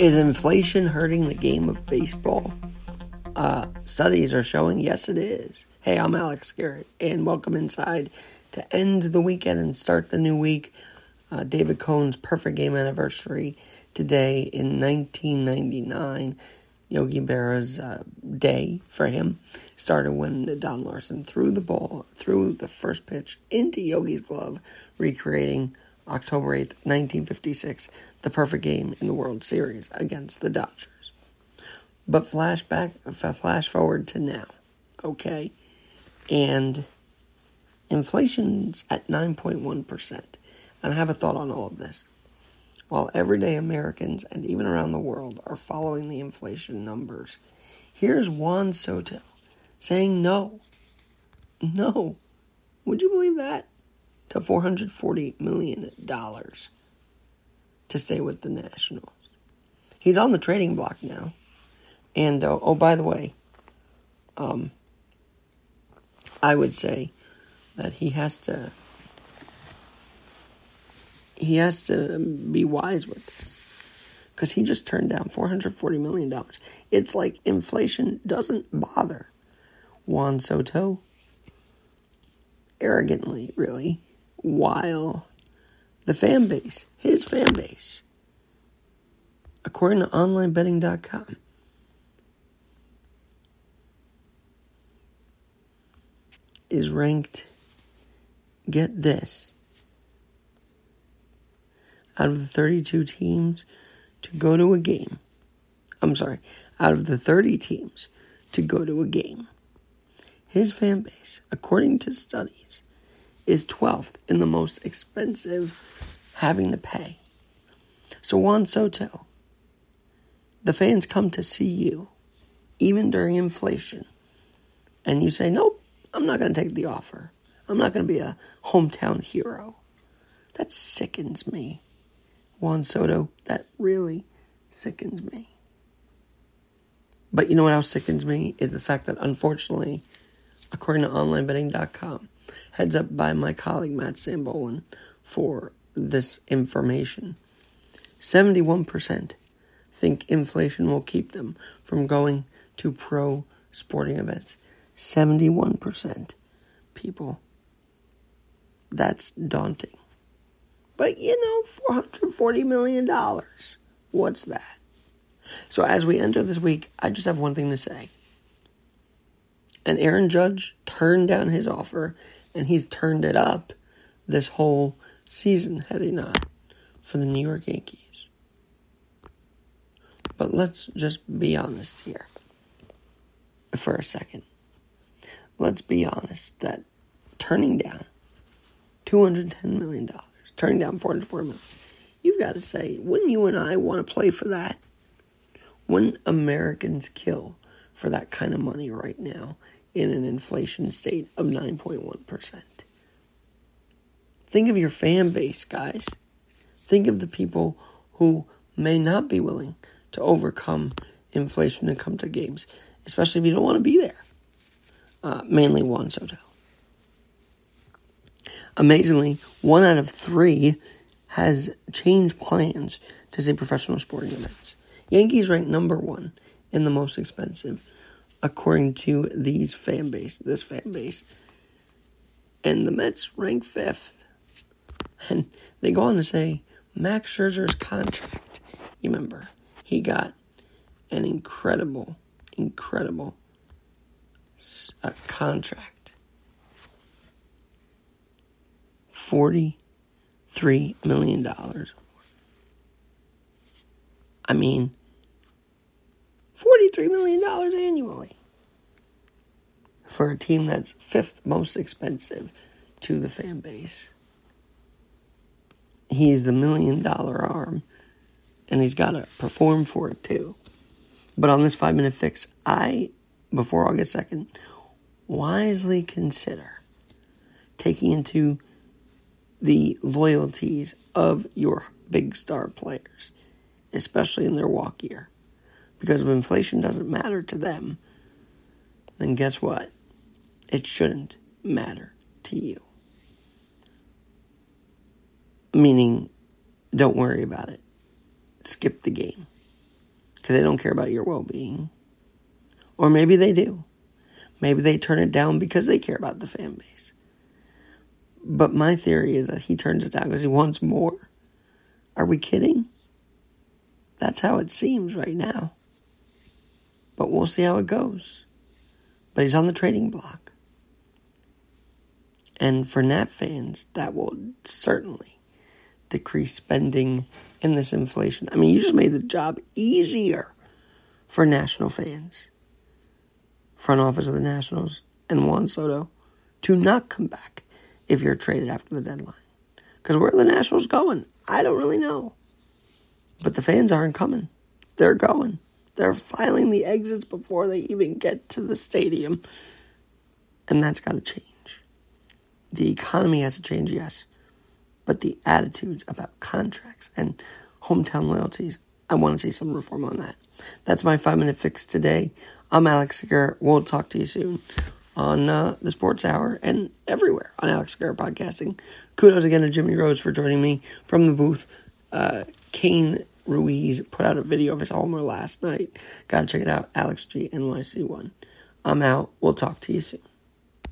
Is inflation hurting the game of baseball? Uh, studies are showing yes, it is. Hey, I'm Alex Garrett, and welcome inside to end the weekend and start the new week. Uh, David Cone's perfect game anniversary today in 1999. Yogi Berra's uh, day for him started when Don Larsen threw the ball, threw the first pitch into Yogi's glove, recreating October 8th, 1956, the perfect game in the World Series against the Dodgers. But flashback, flash forward to now, okay? And inflation's at 9.1%. And I have a thought on all of this. While everyday Americans and even around the world are following the inflation numbers, here's Juan Soto saying no. No. Would you believe that? To $440 million to stay with the Nationals. He's on the trading block now. And, uh, oh, by the way, um, I would say that he has to he has to be wise with this because he just turned down $440 million. It's like inflation doesn't bother Juan Soto arrogantly, really, while the fan base, his fan base, according to OnlineBetting.com, is ranked, get this, out of the 32 teams to go to a game. I'm sorry, out of the 30 teams to go to a game. His fan base, according to studies, is 12th in the most expensive having to pay. So, Juan Soto, the fans come to see you, even during inflation, and you say, Nope, I'm not going to take the offer. I'm not going to be a hometown hero. That sickens me. Juan Soto, that really sickens me. But you know what else sickens me? Is the fact that unfortunately, according to OnlineBetting.com, heads up by my colleague Matt Sambolin for this information. 71% think inflation will keep them from going to pro sporting events. 71% people. That's daunting. But you know, $440 million. What's that? So as we enter this week, I just have one thing to say. And Aaron Judge turned down his offer and he's turned it up this whole season, has he not, for the New York Yankees? But let's just be honest here for a second. Let's be honest that turning down $210 million, turning down 404 million, you've got to say, wouldn't you and I want to play for that? Wouldn't Americans kill for that kind of money right now in an inflation state of 9.1%. Think of your fan base, guys. Think of the people who may not be willing to overcome inflation and come to games, especially if you don't want to be there. Uh, mainly Juan Soto. Amazingly, one out of three has changed plans to see professional sporting events. Yankees ranked number one in the most expensive according to these fan base, this fan base. And the Mets rank fifth. And they go on to say Max Scherzer's contract. You remember, he got an incredible, incredible uh, contract. $43 million. I mean, $43 million annually for a team that's fifth most expensive to the fan base. He's the million dollar arm, and he's got to perform for it too. But on this five minute fix, I, before August 2nd, wisely consider taking into the loyalties of your big star players, especially in their walk year. Because if inflation doesn't matter to them, then guess what? It shouldn't matter to you. Meaning, don't worry about it. Skip the game. because they don't care about your well being. Or maybe they do. Maybe they turn it down because they care about the fan base. But my theory is that he turns it down because he wants more. Are we kidding? That's how it seems right now. But we'll see how it goes. But he's on the trading block. And for Nat fans, that will certainly decrease spending in this inflation. I mean, you just made the job easier for National fans, front office of the Nationals, and Juan Soto to not come back if you're traded after the deadline. Because where are the Nationals going? I don't really know. But the fans aren't coming. They're going. They're filing the exits before they even get to the stadium. And that's got to change. The economy has to change, yes. But the attitudes about contracts and hometown loyalties, I want to see some reform on that. That's my five minute fix today. I'm Alex Garrett. We'll talk to you soon on uh, the Sports Hour and everywhere on Alex Garrett Podcasting. Kudos again to Jimmy Rose for joining me from the booth. Uh, Kane Ruiz put out a video of his homer last night. Gotta check it out. Alex G NYC1. I'm out. We'll talk to you soon.